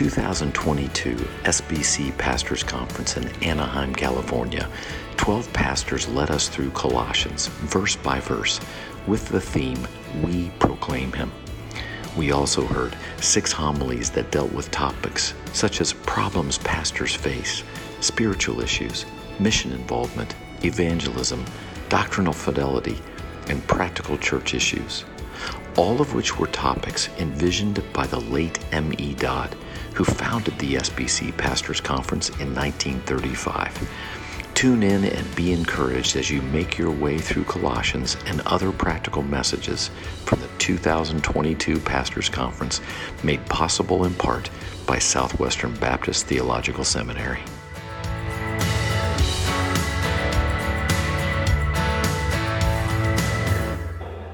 2022 SBC Pastors Conference in Anaheim, California, 12 pastors led us through Colossians, verse by verse, with the theme, We Proclaim Him. We also heard six homilies that dealt with topics such as problems pastors face, spiritual issues, mission involvement, evangelism, doctrinal fidelity, and practical church issues, all of which were topics envisioned by the late M.E. Dodd, who founded the SBC Pastors Conference in 1935. Tune in and be encouraged as you make your way through Colossians and other practical messages from the 2022 Pastors Conference, made possible in part by Southwestern Baptist Theological Seminary.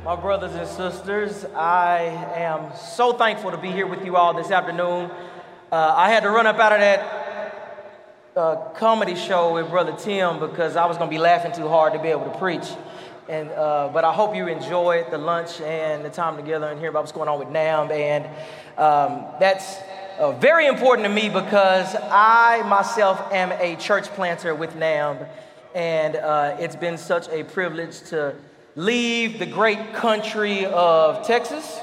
My brothers and sisters, I am so thankful to be here with you all this afternoon. Uh, I had to run up out of that uh, comedy show with Brother Tim because I was going to be laughing too hard to be able to preach. And, uh, but I hope you enjoyed the lunch and the time together and hear about what's going on with NAMB. And um, that's uh, very important to me because I myself am a church planter with NAMB, And uh, it's been such a privilege to leave the great country of Texas.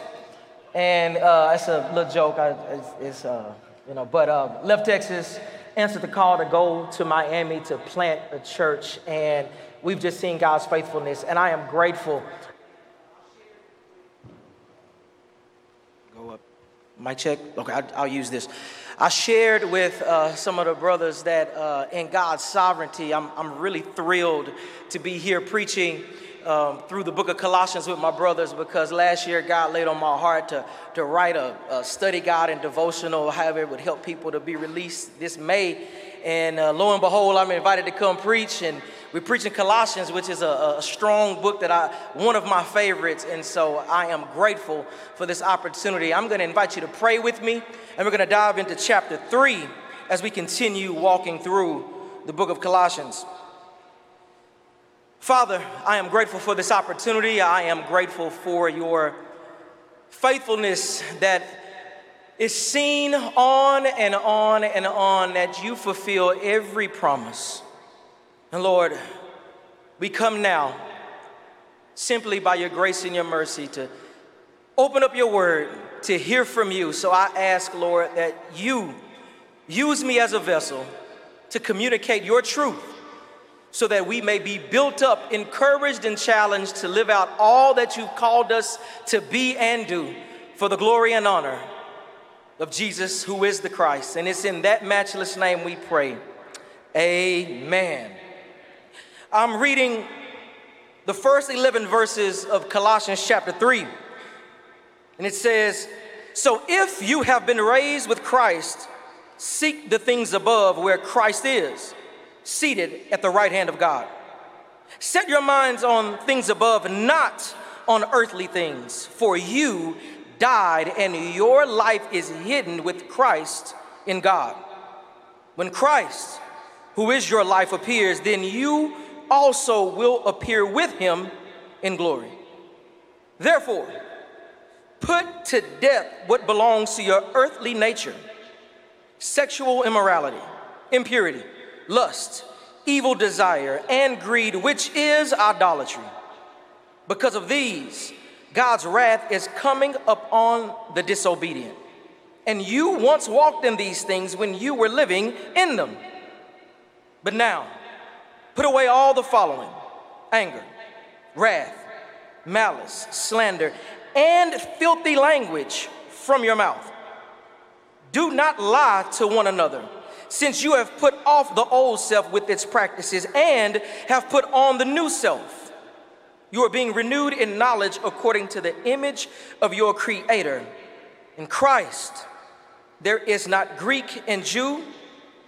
And uh, it's a little joke. I, it's, it's uh, you know, but uh, left Texas, answered the call to go to Miami to plant a church, and we've just seen God's faithfulness, and I am grateful. Go up. My check. Okay, I, will use this. I shared with uh, some of the brothers that uh, in God's sovereignty, I'm, I'm really thrilled to be here preaching um, through the book of Colossians with my brothers because last year God laid on my heart to, to write a, a study guide and devotional, however it would help people to be released this May. And uh, lo and behold, I'm invited to come preach, and we're preaching Colossians, which is a, a, strong book that I, one of my favorites. And so I am grateful for this opportunity. I'm going to invite you to pray with me, and we're going to dive into chapter three as we continue walking through the book of Colossians. Father, I am grateful for this opportunity. I am grateful for your faithfulness that is seen on and on and on, that you fulfill every promise. And Lord, we come now simply by your grace and your mercy to open up your word, to hear from you. So I ask, Lord, that you use me as a vessel to communicate your truth so that we may be built up, encouraged, and challenged to live out all that you've called us to be and do for the glory and honor of Jesus, who is the Christ. And it's in that matchless name we pray. Amen. I'm reading the first 11 verses of Colossians chapter 3. And it says, So if you have been raised with Christ, seek the things above where Christ is seated at the right hand of God. Set your minds on things above, not on earthly things, for you died and your life is hidden with Christ in God. When Christ, who is your life, appears, then you also will appear with him in glory. Therefore, put to death what belongs to your earthly nature sexual immorality, impurity lust, evil desire, and greed, which is idolatry. Because of these, God's wrath is coming upon the disobedient. And you once walked in these things when you were living in them. But now, put away all the following anger, wrath, malice, slander, and filthy language from your mouth. Do not lie to one another since you have put off the old self with its practices and have put on the new self. You are being renewed in knowledge according to the image of your Creator. In Christ, there is not Greek and Jew,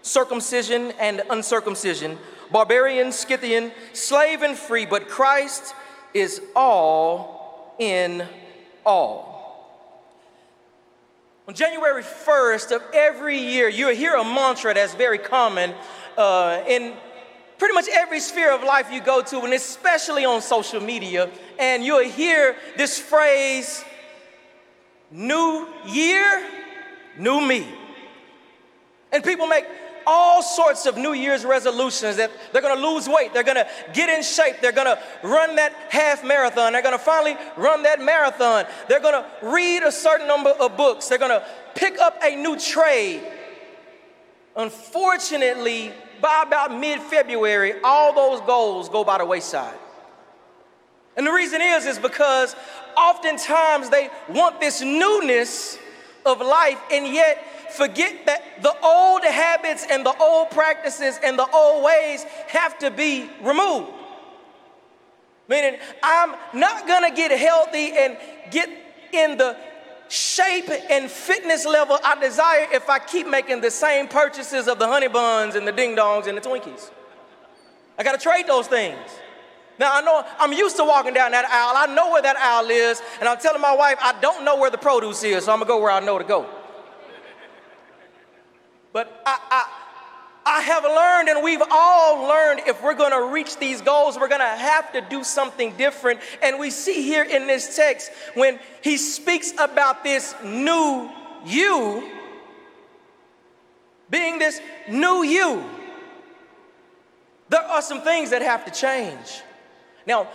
circumcision and uncircumcision, barbarian, Scythian, slave and free, but Christ is all in all. On January 1st of every year, you hear a mantra that's very common uh, in pretty much every sphere of life you go to, and especially on social media. And you'll hear this phrase New year, new me. And people make all sorts of New Year's resolutions that they're gonna lose weight, they're gonna get in shape, they're gonna run that half marathon, they're gonna finally run that marathon, they're gonna read a certain number of books, they're gonna pick up a new trade. Unfortunately, by about mid February, all those goals go by the wayside. And the reason is, is because oftentimes they want this newness of life and yet forget that the old habits and the old practices and the old ways have to be removed. Meaning, I'm not gonna get healthy and get in the shape and fitness level I desire if I keep making the same purchases of the honey buns and the ding dongs and the Twinkies. I gotta trade those things. Now I know I'm used to walking down that aisle. I know where that aisle is, and I'm telling my wife I don't know where the produce is, so I'm gonna go where I know to go. But I, I, I have learned, and we've all learned, if we're gonna reach these goals, we're gonna have to do something different. And we see here in this text when he speaks about this new you being this new you, there are some things that have to change. Now,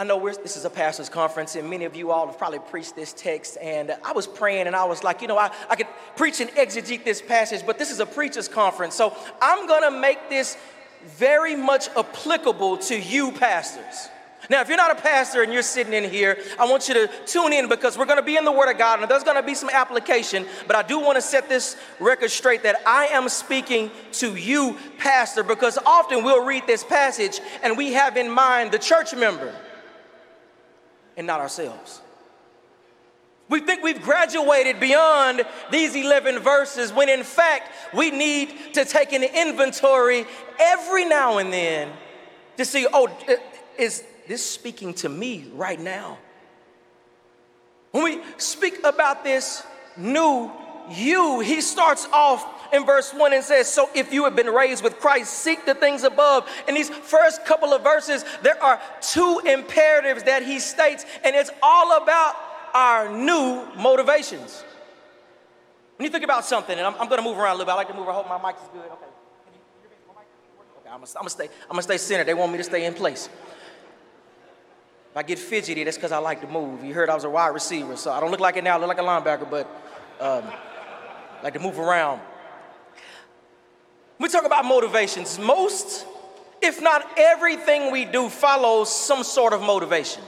I know this is a pastor's conference, and many of you all have probably preached this text. And I was praying, and I was like, you know, I, I could preach and exegete this passage, but this is a preacher's conference. So I'm going to make this very much applicable to you, pastors. Now, if you're not a pastor and you're sitting in here, I want you to tune in because we're going to be in the Word of God and there's going to be some application. But I do want to set this record straight that I am speaking to you, pastor, because often we'll read this passage and we have in mind the church member and not ourselves. We think we've graduated beyond these 11 verses when in fact we need to take an inventory every now and then to see, oh, is this speaking to me right now? When we speak about this new you, he starts off in verse 1 and says, So if you have been raised with Christ, seek the things above. In these first couple of verses, there are two imperatives that he states, and it's all about our new motivations. When you think about something, and I'm, I'm going to move around a little bit, I like to move. I hope my mic is good. Okay. I'm gonna, stay. I'm gonna stay centered. They want me to stay in place. If I get fidgety, that's because I like to move. You heard I was a wide receiver, so I don't look like it now. I look like a linebacker, but um, like to move around. We talk about motivations. Most, if not everything we do, follows some sort of motivation.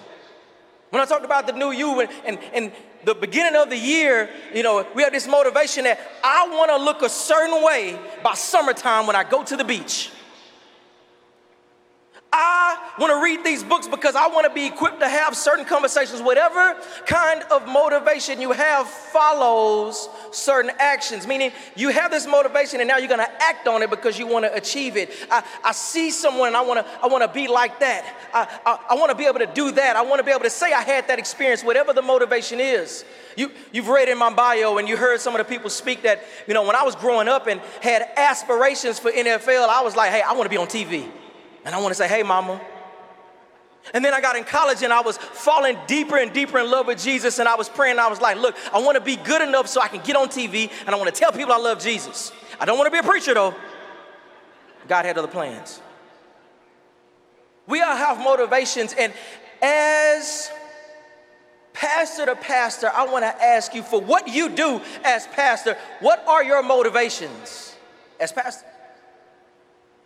When I talked about the new you and, and, and the beginning of the year, you know, we have this motivation that I want to look a certain way by summertime when I go to the beach. I want to read these books because I want to be equipped to have certain conversations. Whatever kind of motivation you have follows certain actions, meaning you have this motivation and now you're going to act on it because you want to achieve it. I, I see someone and I want to I want to be like that. I, I, I want to be able to do that. I want to be able to say I had that experience, whatever the motivation is. You, you've read in my bio and you heard some of the people speak that, you know, when I was growing up and had aspirations for NFL, I was like, hey, I want to be on TV. And I want to say, hey, mama. And then I got in college and I was falling deeper and deeper in love with Jesus. And I was praying, I was like, look, I want to be good enough so I can get on TV and I want to tell people I love Jesus. I don't want to be a preacher though. God had other plans. We all have motivations, and as pastor to pastor, I want to ask you for what you do as pastor, what are your motivations as pastor?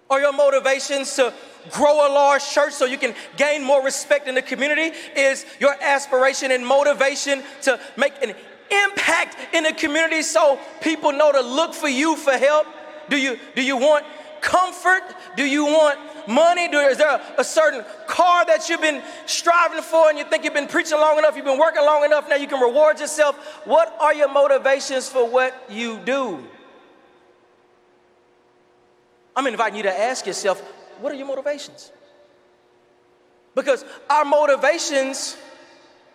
Are your motivations to grow a large church so you can gain more respect in the community? Is your aspiration and motivation to make an impact in the community so people know to look for you for help? Do you, do you want comfort? Do you want money? Do, is there a, a certain car that you've been striving for and you think you've been preaching long enough, you've been working long enough, now you can reward yourself? What are your motivations for what you do? I'm inviting you to ask yourself, what are your motivations? Because our motivations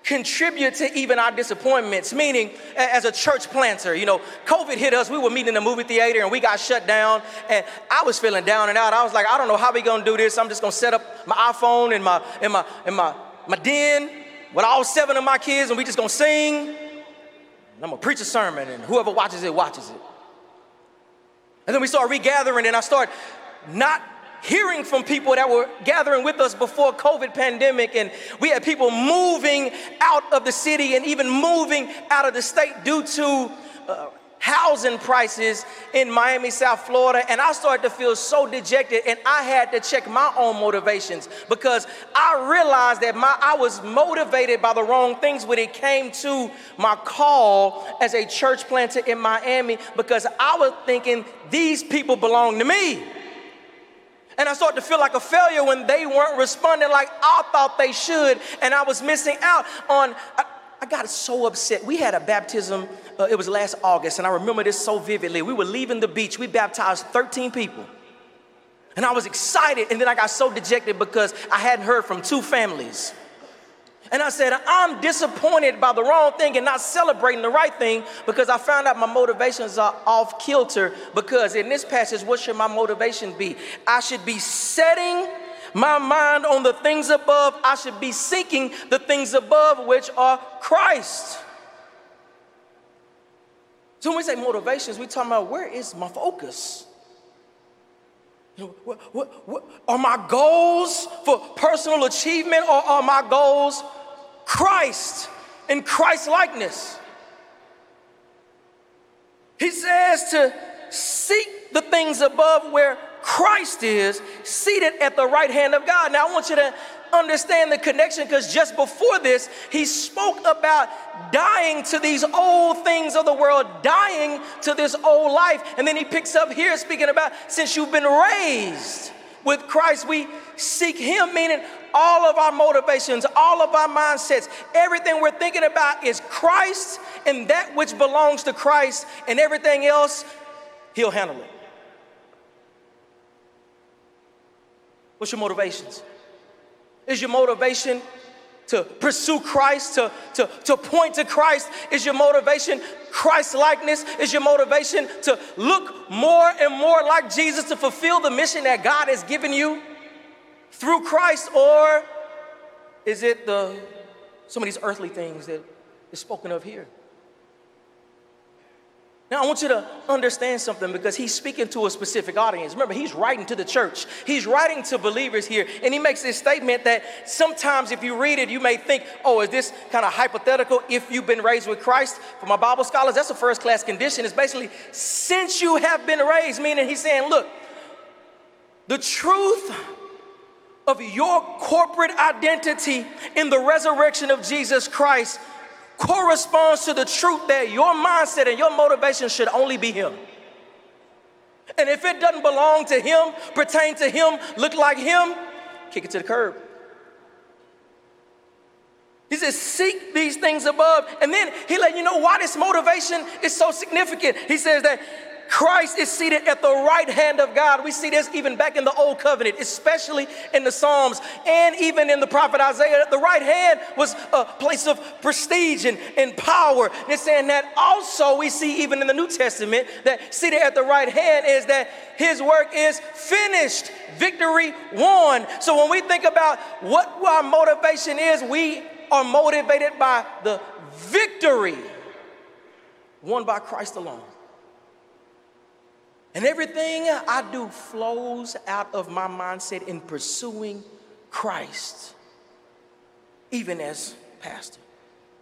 contribute to even our disappointments. Meaning, as a church planter, you know, COVID hit us. We were meeting in the movie theater and we got shut down. And I was feeling down and out. I was like, I don't know how we're gonna do this. I'm just gonna set up my iPhone in my in my in my my den with all seven of my kids, and we just gonna sing. And I'm gonna preach a sermon, and whoever watches it watches it. And then we start regathering, and I start not hearing from people that were gathering with us before COVID pandemic, and we had people moving out of the city and even moving out of the state due to uh, housing prices in Miami, South Florida, and I started to feel so dejected, and I had to check my own motivations because I realized that my I was motivated by the wrong things when it came to my call as a church planter in Miami because I was thinking these people belong to me. And I started to feel like a failure when they weren't responding like I thought they should, and I was missing out on. I, I got so upset. We had a baptism, uh, it was last August, and I remember this so vividly. We were leaving the beach, we baptized 13 people. And I was excited, and then I got so dejected because I hadn't heard from two families. And I said, I'm disappointed by the wrong thing and not celebrating the right thing because I found out my motivations are off kilter. Because in this passage, what should my motivation be? I should be setting my mind on the things above. I should be seeking the things above, which are Christ. So when we say motivations, we talking about where is my focus? You What, what, what, are my goals for personal achievement or are my goals Christ and Christ likeness. He says to seek the things above where Christ is, seated at the right hand of God. Now, I want you to understand the connection because just before this, he spoke about dying to these old things of the world, dying to this old life. And then he picks up here speaking about since you've been raised with Christ, we seek him, meaning all of our motivations, all of our mindsets, everything we're thinking about is Christ and that which belongs to Christ, and everything else, He'll handle it. What's your motivations? Is your motivation to pursue Christ, to, to, to point to Christ? Is your motivation Christ likeness? Is your motivation to look more and more like Jesus to fulfill the mission that God has given you? through Christ, or is it the some of these earthly things that is spoken of here? Now, I want you to understand something because he's speaking to a specific audience. Remember, he's writing to the church, he's writing to believers here, and he makes this statement that sometimes if you read it, you may think, oh, is this kind of hypothetical if you've been raised with Christ? For my Bible scholars, that's a first class condition. It's basically since you have been raised, meaning he's saying, look, the truth of your corporate identity in the resurrection of Jesus Christ corresponds to the truth that your mindset and your motivation should only be Him. And if it doesn't belong to Him, pertain to Him, look like Him, kick it to the curb. He says, seek these things above. And then he let you know why this motivation is so significant. He says that Christ is seated at the right hand of God. We see this even back in the Old Covenant, especially in the Psalms and even in the prophet Isaiah. The right hand was a place of prestige and, and power. And saying that also we see even in the New Testament that seated at the right hand is that his work is finished, victory won. So when we think about what our motivation is, we are motivated by the victory won by Christ alone. And everything I do flows out of my mindset in pursuing Christ, even as pastor.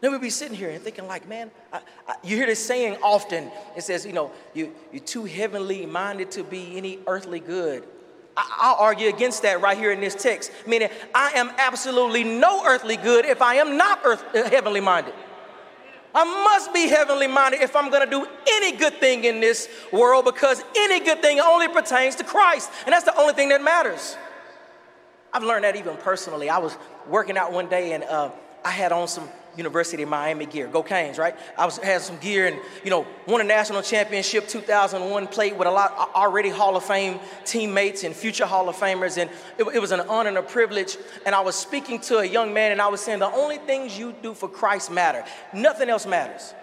Then we'll be sitting here and thinking, like, man, I, I, you hear this saying often. It says, you know, you, you're too heavenly minded to be any earthly good. I, will argue against that right here in this text, meaning I am absolutely no earthly good if I am not earth, uh, heavenly minded. I must be heavenly minded if I'm going to do any good thing in this world because any good thing only pertains to Christ. And that's the only thing that matters. I've learned that even personally. I was working out one day and uh, I had on some University of Miami gear. Go Canes, right? I was had some gear and you know won a national championship 2001. Played with a lot already Hall of Fame teammates and future Hall of Famers, and it, it was an honor and a privilege. And I was speaking to a young man, and I was saying the only things you do for Christ matter. Nothing else matters.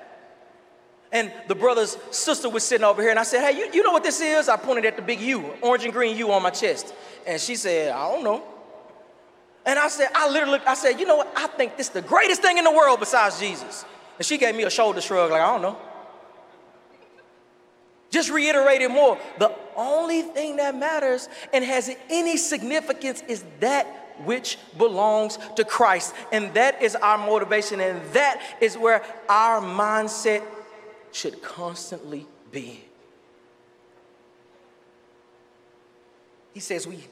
And the brother's sister was sitting over here, and I said, Hey, you, you know what this is? I pointed at the big U, orange and green U on my chest. And she said, I don't know. And I said, I literally, I said, you know what? I think this is the greatest thing in the world besides Jesus. And she gave me a shoulder shrug, like, I don't know. Just reiterated more. The only thing that matters and has any significance is that which belongs to Christ. And that is our motivation, and that is where our mindset should constantly be. He says, We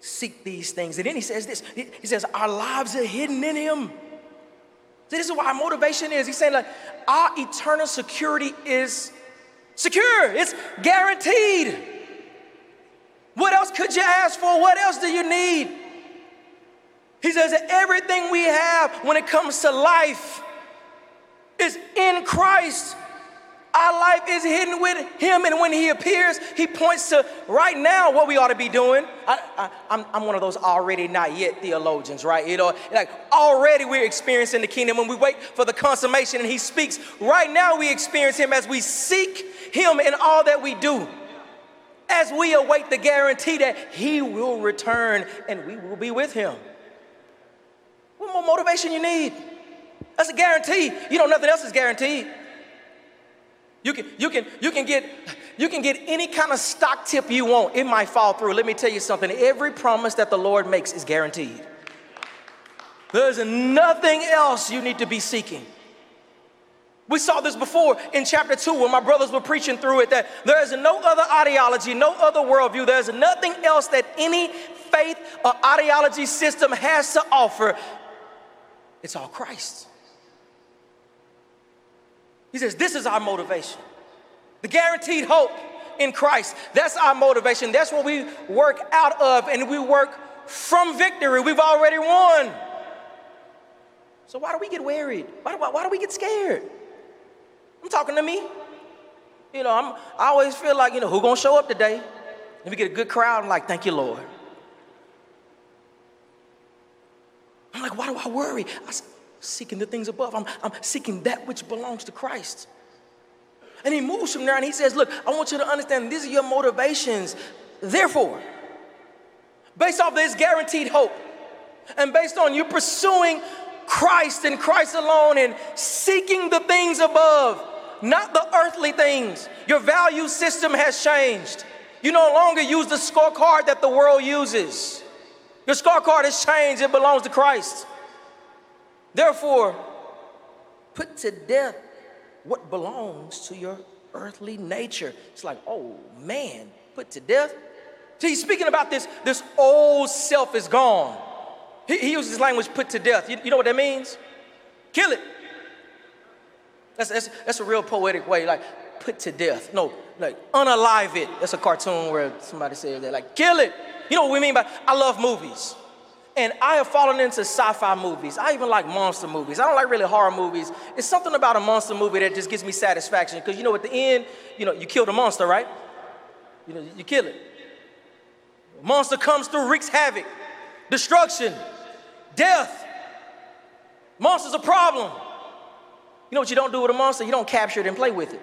seek these things. And then he says this He says, Our lives are hidden in Him. So this is what our motivation is. He's saying, like, our eternal security is secure, it's guaranteed. What else could you ask for? What else do you need? He says that everything we have when it comes to life is in Christ. Our life is hidden with Him, and when He appears, He points to right now what we ought to be doing. I, am one of those already not yet theologians, right? You know, like already we're experiencing the kingdom when we wait for the consummation and He speaks. Right now, we experience Him as we seek Him in all that we do, as we await the guarantee that He will return and we will be with Him. What more motivation you need? That's a guarantee. You know, nothing else is guaranteed. You can, you can, you can get, you can get any kind of stock tip you want. It might fall through. Let me tell you something. Every promise that the Lord makes is guaranteed. There's nothing else you need to be seeking. We saw this before in chapter two when my brothers were preaching through it that there is no other ideology, no other worldview, there's nothing else that any faith or ideology system has to offer it's all Christ. He says, This is our motivation. The guaranteed hope in Christ. That's our motivation. That's what we work out of, and we work from victory. We've already won. So why do we get worried? Why do, why, why do we get scared? I'm talking to me. You know, I'm, I always feel like, you know, who gonna show up today? And we get a good crowd, I'm like, thank you, Lord. I'm like, why do I worry? I'm seeking the things above. I'm, I'm seeking that which belongs to Christ. And he moves from there and he says, Look, I want you to understand these are your motivations. Therefore, based off this guaranteed hope, and based on you pursuing Christ and Christ alone and seeking the things above, not the earthly things, your value system has changed. You no longer use the scorecard that the world uses. Your scorecard has changed, it belongs to Christ. Therefore, put to death what belongs to your earthly nature. It's like, oh man, put to death. So he's speaking about this, this old self is gone. He, he uses language put to death. You, you know what that means? Kill it. That's, that's, that's a real poetic way, like put to death. No, like unalive it. That's a cartoon where somebody says that, like kill it. You know what we mean by I love movies. And I have fallen into sci-fi movies. I even like monster movies. I don't like really horror movies. It's something about a monster movie that just gives me satisfaction. Because you know, at the end, you know, you kill the monster, right? You know, you kill it. monster comes through, wreaks havoc, destruction, death. Monster's a problem. You know what you don't do with a monster? You don't capture it and play with it.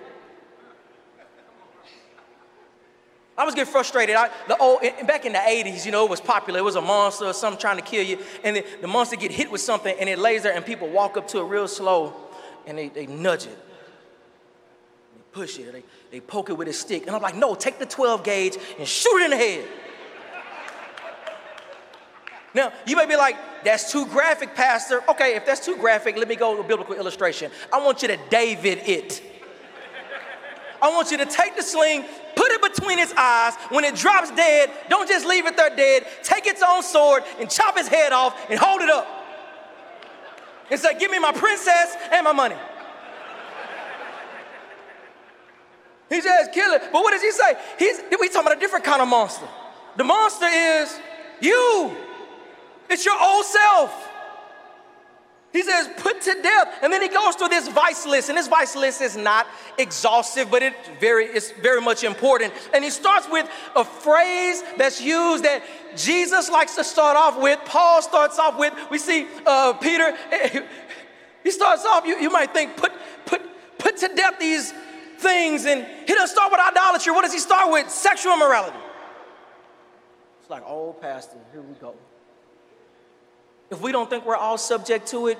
I was getting frustrated. I, the old, back in the 80s, you know, it was popular. It was a monster or something trying to kill you. And the, the monster get hit with something and it lays there and people walk up to it real slow and they, they nudge it. They push it. They, they poke it with a stick. And I'm like, no, take the 12 gauge and shoot it in the head. Now, you may be like, that's too graphic, Pastor. Okay, if that's too graphic, let me go to a biblical illustration. I want you to David it. I want you to take the sling, put it between its eyes. When it drops dead, don't just leave it there dead. Take its own sword and chop its head off and hold it up. And say, Give me my princess and my money. He says, Kill it. But what does he say? He's, we talking about a different kind of monster. The monster is you, it's your old self. He says, put to death. And then he goes through this vice list. And this vice list is not exhaustive, but it's very, it's very much important. And he starts with a phrase that's used that Jesus likes to start off with. Paul starts off with. We see uh, Peter, he starts off, you, you might think, put, put, put to death these things. And he doesn't start with idolatry. What does he start with? Sexual immorality. It's like, oh, Pastor, here we go. If we don't think we're all subject to it,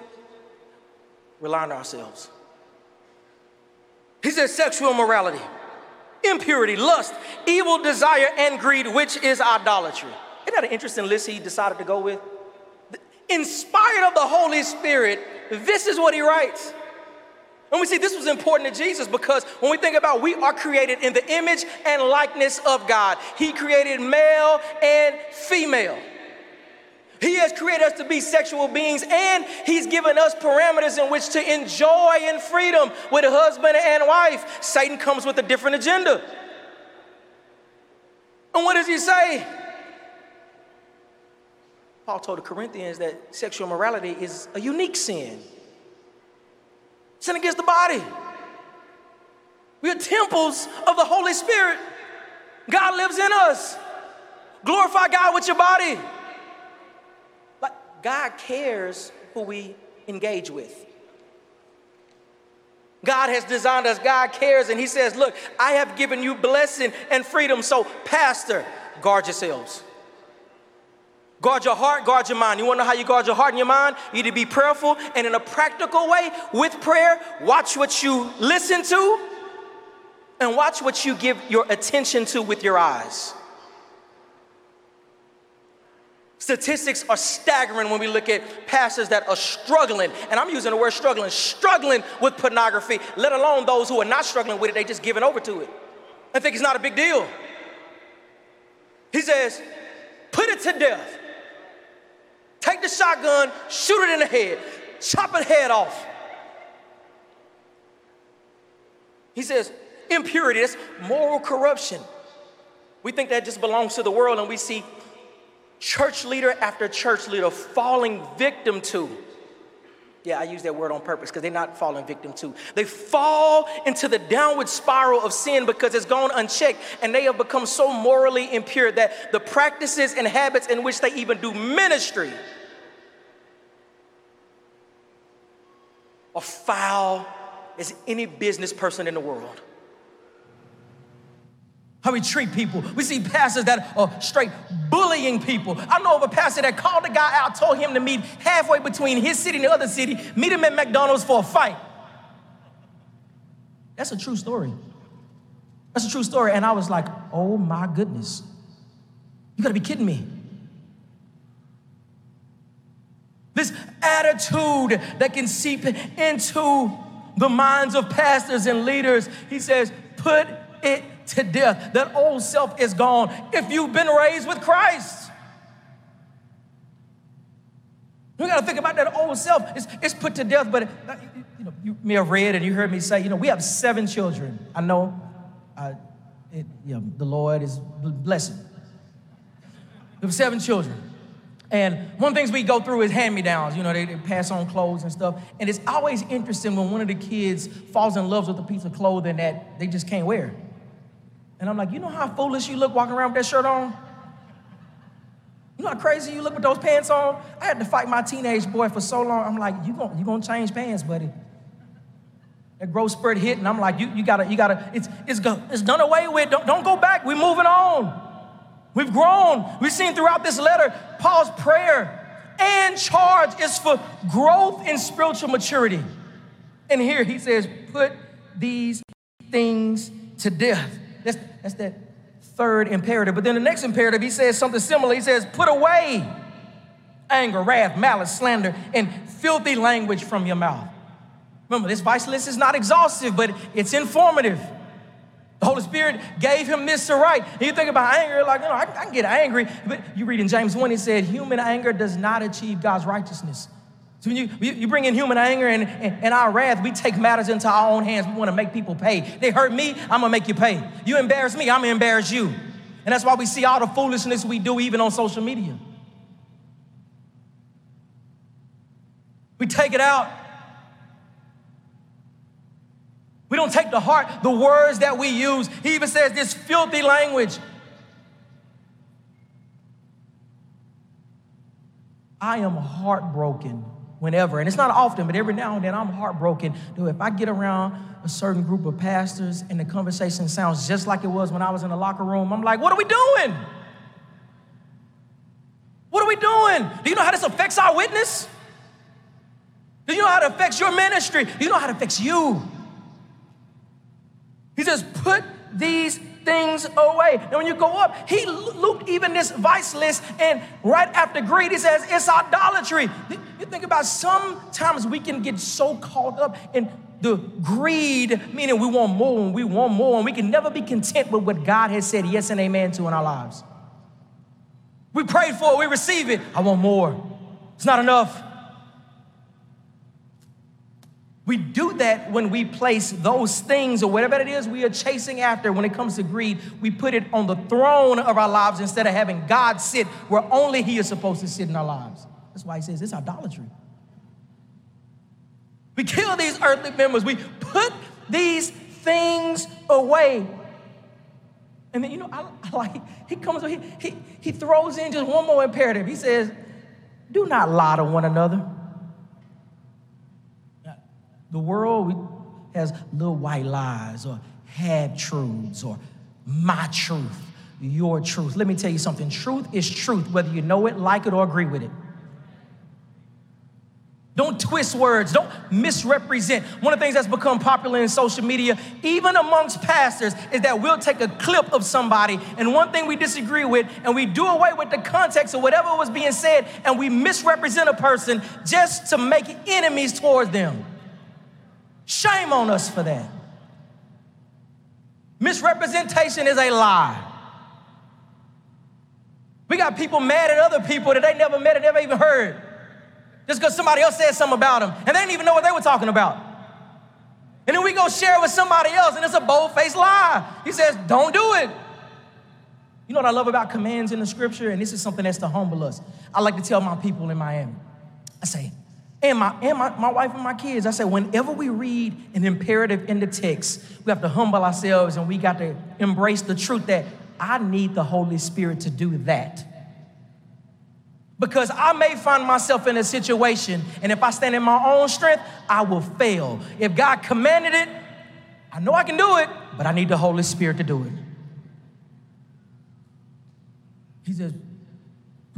lying to ourselves. He says sexual immorality, impurity, lust, evil desire, and greed, which is idolatry. Isn't that an interesting list he decided to go with? Inspired of the Holy Spirit, this is what he writes. And we see this was important to Jesus because when we think about we are created in the image and likeness of God. He created male and female. He has created us to be sexual beings, and He's given us parameters in which to enjoy in freedom with a husband and wife. Satan comes with a different agenda. And what does he say? Paul told the Corinthians that sexual morality is a unique sin. Sin against the body. We are temples of the Holy Spirit. God lives in us. Glorify God with your body. God cares who we engage with. God has designed us, God cares, and He says, Look, I have given you blessing and freedom. So, Pastor, guard yourselves. Guard your heart, guard your mind. You wanna know how you guard your heart and your mind? You need to be prayerful and in a practical way with prayer. Watch what you listen to and watch what you give your attention to with your eyes. Statistics are staggering when we look at pastors that are struggling, and I'm using the word struggling, struggling with pornography, let alone those who are not struggling with it, they just giving over to it. I think it's not a big deal. He says, put it to death. Take the shotgun, shoot it in the head, chop its head off. He says, impurity, that's moral corruption. We think that just belongs to the world, and we see church leader after church leader falling victim to. Yeah, I use that word on purpose because they're not falling victim to. They fall into the downward spiral of sin because it's gone unchecked and they have become so morally impure that the practices and habits in which they even do ministry are foul as any business person in the world how we treat people. We see pastors that are straight bullying people. I know of a pastor that called a guy out, told him to meet halfway between his city and the other city, meet him at McDonald's for a fight. That's a true story. That's a true story. And I was like, oh my goodness. You gotta be kidding me. This attitude that can seep into the minds of pastors and leaders, he says, put it to death. That old self is gone if you've been raised with Christ. We got to think about that old self. It's, it's put to death, but you know, you may have read and you heard me say, you know, we have seven children. I know, it, you know the Lord is blessing. We have seven children. And one of the things we go through is hand-me-downs. You know, they, they, pass on clothes and stuff. And it's always interesting when one of the kids falls in love with a piece of clothing that they just can't wear. And I'm like, you know how foolish you look walking around with that shirt on? You know how crazy you look with those pants on? I had to fight my teenage boy for so long. I'm like, you going you gonna change pants, buddy. That growth spurt hit, and I'm like, you, you gotta, you gotta, it's, it's, it's done away with. Don't, don't go back. We're moving on. We've grown. We've seen throughout this letter, Paul's prayer and charge is for growth in spiritual maturity. And here he says, put these things to death. That's, that's that third imperative. But then the next imperative, he says something similar. He says, put away anger, wrath, malice, slander, and filthy language from your mouth. Remember, this vice list is not exhaustive, but it's informative. The Holy Spirit gave him this to write. And you think about anger, like, you know, I, I can get angry. But you read in James 1, he said, human anger does not achieve God's righteousness. So when you, you bring in human anger and, and, our wrath, we take matters into our own hands. We want to make people pay. They hurt me, I'm going to make you pay. You embarrass me, I'm going to embarrass you. And that's why we see all the foolishness we do even on social media. We take it out. We don't take to heart the words that we use. He even says this filthy language. I am heartbroken whenever, and it's not often, but every now and then I'm heartbroken. Dude, if I get around a certain group of pastors and the conversation sounds just like it was when I was in the locker room, I'm like, what are we doing? What are we doing? Do you know how this affects our witness? Do you know how it affects your ministry? Do you know how it affects you? He says, put these things away. And when you go up, he looped even this vice list, and right after greed, he says it's idolatry. You think about sometimes we can get so caught up in the greed, meaning we want more and we want more, and we can never be content with what God has said yes and amen to in our lives. We prayed for it, we receive it. I want more. It's not enough. We do that when we place those things or whatever it is we are chasing after when it comes to greed. We put it on the throne of our lives instead of having God sit where only He is supposed to sit in our lives. That's why He says it's idolatry. We kill these earthly members. We put these things away. And then, you know, I, I like, he comes, he, he, he throws in just one more imperative. He says, do not lie to one another. The world has little white lies or half truths or my truth, your truth. Let me tell you something truth is truth, whether you know it, like it, or agree with it. Don't twist words. Don't misrepresent. One of the things that's become popular in social media, even amongst pastors, is that we'll take a clip of somebody and one thing we disagree with, and we do away with the context of whatever was being said, and we misrepresent a person just to make enemies towards them. Shame on us for that. Misrepresentation is a lie. We got people mad at other people that they never met and never even heard. Just because somebody else said something about them and they didn't even know what they were talking about. And then we go share it with somebody else and it's a bold faced lie. He says, Don't do it. You know what I love about commands in the scripture? And this is something that's to humble us. I like to tell my people in Miami, I say, and my and my, my wife and my kids. I said, whenever we read an imperative in the text, we have to humble ourselves and we got to embrace the truth that I need the Holy Spirit to do that. Because I may find myself in a situation, and if I stand in my own strength, I will fail. If God commanded it, I know I can do it, but I need the Holy Spirit to do it. He says,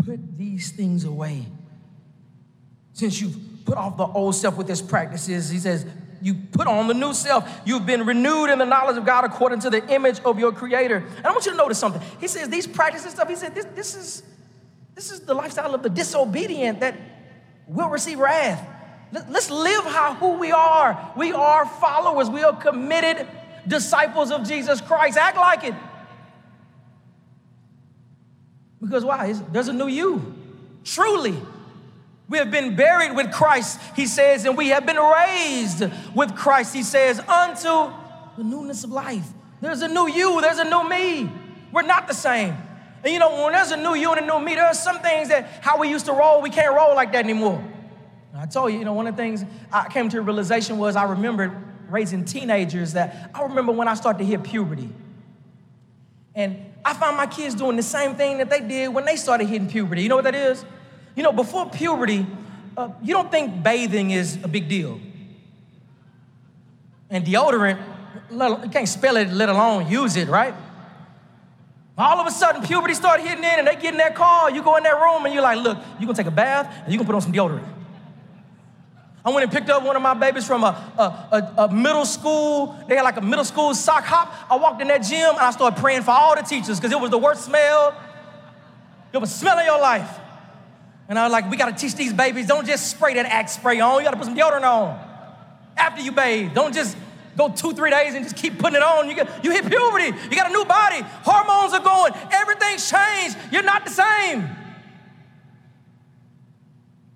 put these things away. Since you've put off the old self with its practices. He says, you put on the new self. You've been renewed in the knowledge of God according to the image of your creator. And I want you to notice something. He says these practices stuff, he said, this, this is this is the lifestyle of the disobedient that will receive wrath. Let's live how who we are. We are followers. We are committed disciples of Jesus Christ. Act like it. Because why? There's a new you. Truly. We have been buried with Christ, he says, and we have been raised with Christ, he says, unto the newness of life. There's a new you, there's a new me. We're not the same. And you know, when there's a new you and a new me, there are some things that how we used to roll, we can't roll like that anymore. I told you, you know, one of the things I came to a realization was I remembered raising teenagers that I remember when I started to hit puberty. And I found my kids doing the same thing that they did when they started hitting puberty. You know what that is? You know, before puberty, uh, you don't think bathing is a big deal. And deodorant, you can't spell it, let alone use it, right? All of a sudden, puberty started hitting in, and they get in that car. You go in that room, and you're like, "Look, you're gonna take a bath, and you're gonna put on some deodorant." I went and picked up one of my babies from a, a, a, a, middle school. They had like a middle school sock hop. I walked in that gym and I started praying for all the teachers because it was the worst smell. It was smelling your life. And I was like, we got to teach these babies, don't just spray that Axe spray on. You got to put some deodorant on after you bathe. Don't just go two, three days and just keep putting it on. You, get, you hit puberty. You got a new body. Hormones are going. Everything's changed. You're not the same.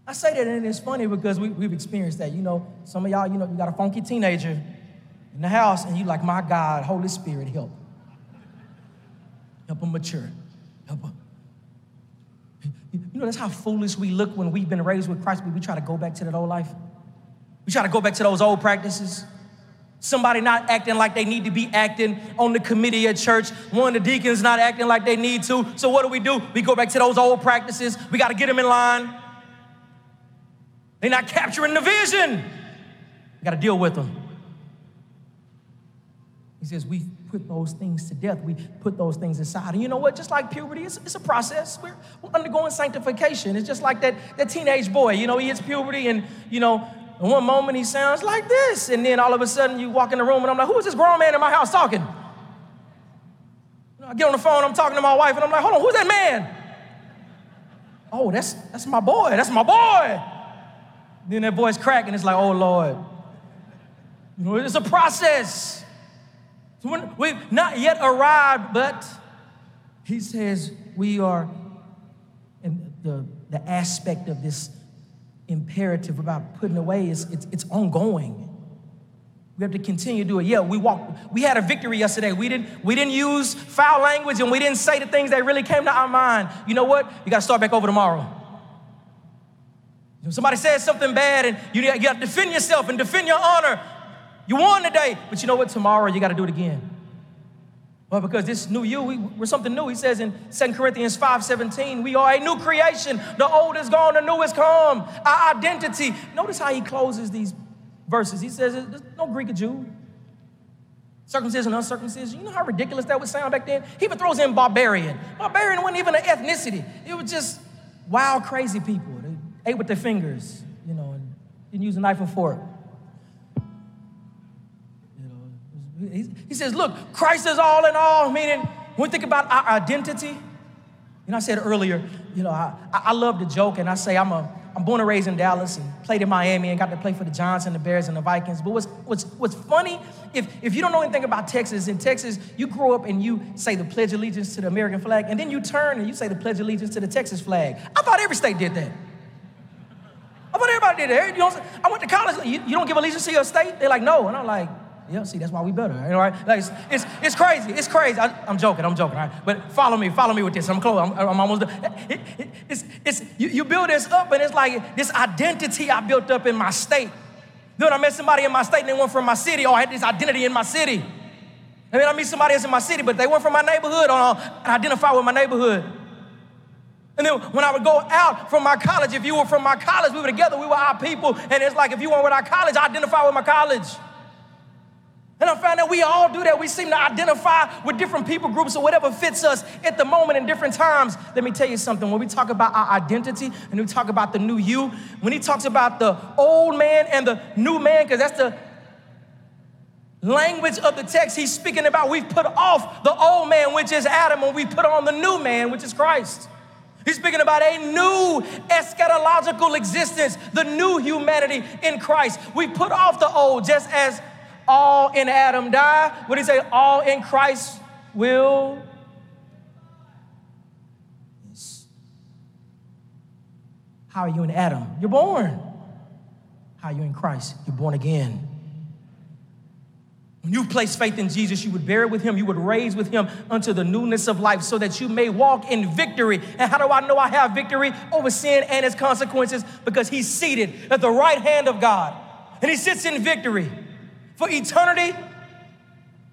I say that and it's funny because we, we've experienced that. You know, some of y'all, you know, you got a funky teenager in the house and you like, my God, Holy Spirit, help. Help them mature. Help them you know, that's how foolish we look when we've been raised with Christ, but we try to go back to that old life. We try to go back to those old practices. Somebody not acting like they need to be acting on the committee at church. One of the deacons not acting like they need to. So what do we do? We go back to those old practices. We got to get them in line. They're not capturing the vision. We got to deal with them. He says, we put those things to death. We put those things aside. And you know what? Just like puberty, it's, it's a process. We're, we're, undergoing sanctification. It's just like that, that teenage boy. You know, he hits puberty and, you know, in one moment he sounds like this. And then all of a sudden you walk in the room and I'm like, who is this grown man in my house talking? I get on the phone, I'm talking to my wife, and I'm like, hold on, who's that man? Oh, that's that's my boy, that's my boy. Then that voice crack, and it's like, oh Lord. You know, it's a process. We've not yet arrived, but he says we are in the, the aspect of this imperative about putting away is it's, it's ongoing. We have to continue to do it. Yeah, we walked, we had a victory yesterday. We didn't, we didn't use foul language and we didn't say the things that really came to our mind. You know what? You got to start back over tomorrow. If somebody says something bad and you, you got to defend yourself and defend your honor. You won today, but you know what? Tomorrow you got to do it again. Well, because this new you, we, are something new. He says in 2 Corinthians 5 17, we are a new creation. The old is gone, the new is come. Our identity. Notice how he closes these verses. He says, There's no Greek or Jew. Circumcision, uncircumcision. You know how ridiculous that would sound back then? He even throws in barbarian. Barbarian wasn't even an ethnicity, it was just wild, crazy people. They ate with their fingers, you know, and didn't use a knife and fork. He says, look, Christ is all in all, meaning when we think about our identity, you know, I said earlier, you know, I, I love to joke and I say I'm a I'm born and raised in Dallas and played in Miami and got to play for the Giants and the Bears and the Vikings. But what's, what's, what's funny, if, if you don't know anything about Texas, in Texas, you grow up and you say the Pledge of Allegiance to the American flag, and then you turn and you say the Pledge of Allegiance to the Texas flag. I thought every state did that. I thought everybody did that. You know, I went to college. You, you don't give allegiance to your state? They're like, no. And I'm like, yeah, see, that's why we better. All right? Like, it's, it's, it's crazy. It's crazy. I, am joking. I'm joking. All right? But follow me. Follow me with this. I'm close. I'm, I'm almost done. It, it, it's, it's, you, you build this up, and it's like this identity I built up in my state. Then I met somebody in my state, and they weren't from my city. Oh, I had this identity in my city. And then I meet somebody else in my city, but they weren't from my neighborhood. Or I identify with my neighborhood. And then when I would go out from my college, if you were from my college, we were together, we were our people. And it's like if you weren't with our college, I identify with my college. And I found that we all do that. We seem to identify with different people groups or whatever fits us at the moment in different times. Let me tell you something. When we talk about our identity and we talk about the new you, when he talks about the old man and the new man, because that's the language of the text he's speaking about, we've put off the old man, which is Adam, and we put on the new man, which is Christ. He's speaking about a new eschatological existence, the new humanity in Christ. We put off the old just as all in Adam die. What did he say? All in Christ will. How are you in Adam? You're born. How are you in Christ? You're born again. When you place faith in Jesus, you would bear with him, you would raise with him unto the newness of life so that you may walk in victory. And how do I know I have victory over sin and its consequences? Because he's seated at the right hand of God and he sits in victory for eternity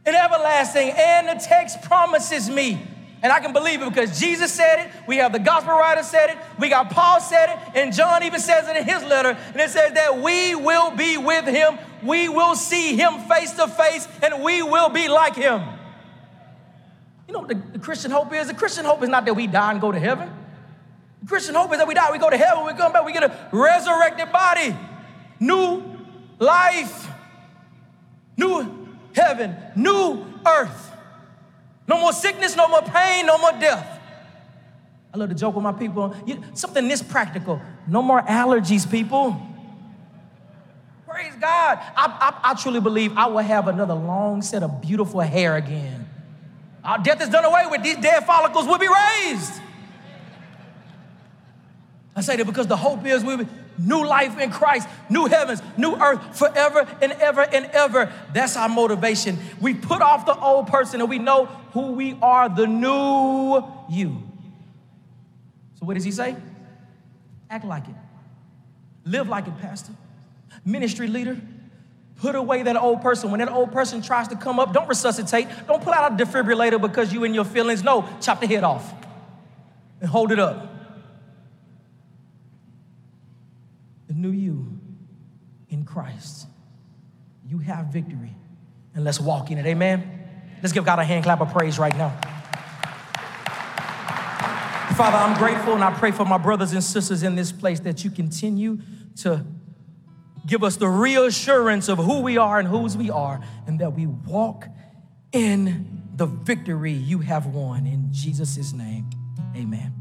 and everlasting. And the text promises me, and I can believe it because Jesus said it, we have the gospel writer said it, we got Paul said it, and John even says it in his letter. And it says that we will be with him, we will see him face to face, and we will be like him. You know what the, the Christian hope is? The Christian hope is not that we die and go to heaven. The Christian hope is that we die, we go to heaven, we come back, we get a resurrected body, new life new heaven, new earth. No more sickness, no more pain, no more death. I love to joke with my people. You, something this practical. No more allergies, people. Praise God. I, I, I, truly believe I will have another long set of beautiful hair again. Our death is done away with. These dead follicles will be raised. I say that because the hope is we new life in Christ, new heavens, new earth, forever and ever and ever. That's our motivation. We put off the old person and we know who we are, the new you. So, what does he say? Act like it, live like it, Pastor. Ministry leader, put away that old person. When that old person tries to come up, don't resuscitate. Don't pull out a defibrillator because you in your feelings. No, chop the head off and hold it up. New you in Christ. You have victory. And let's walk in it. Amen. Let's give God a hand clap of praise right now. Father, I'm grateful and I pray for my brothers and sisters in this place that you continue to give us the reassurance of who we are and whose we are, and that we walk in the victory you have won. In Jesus' name, amen.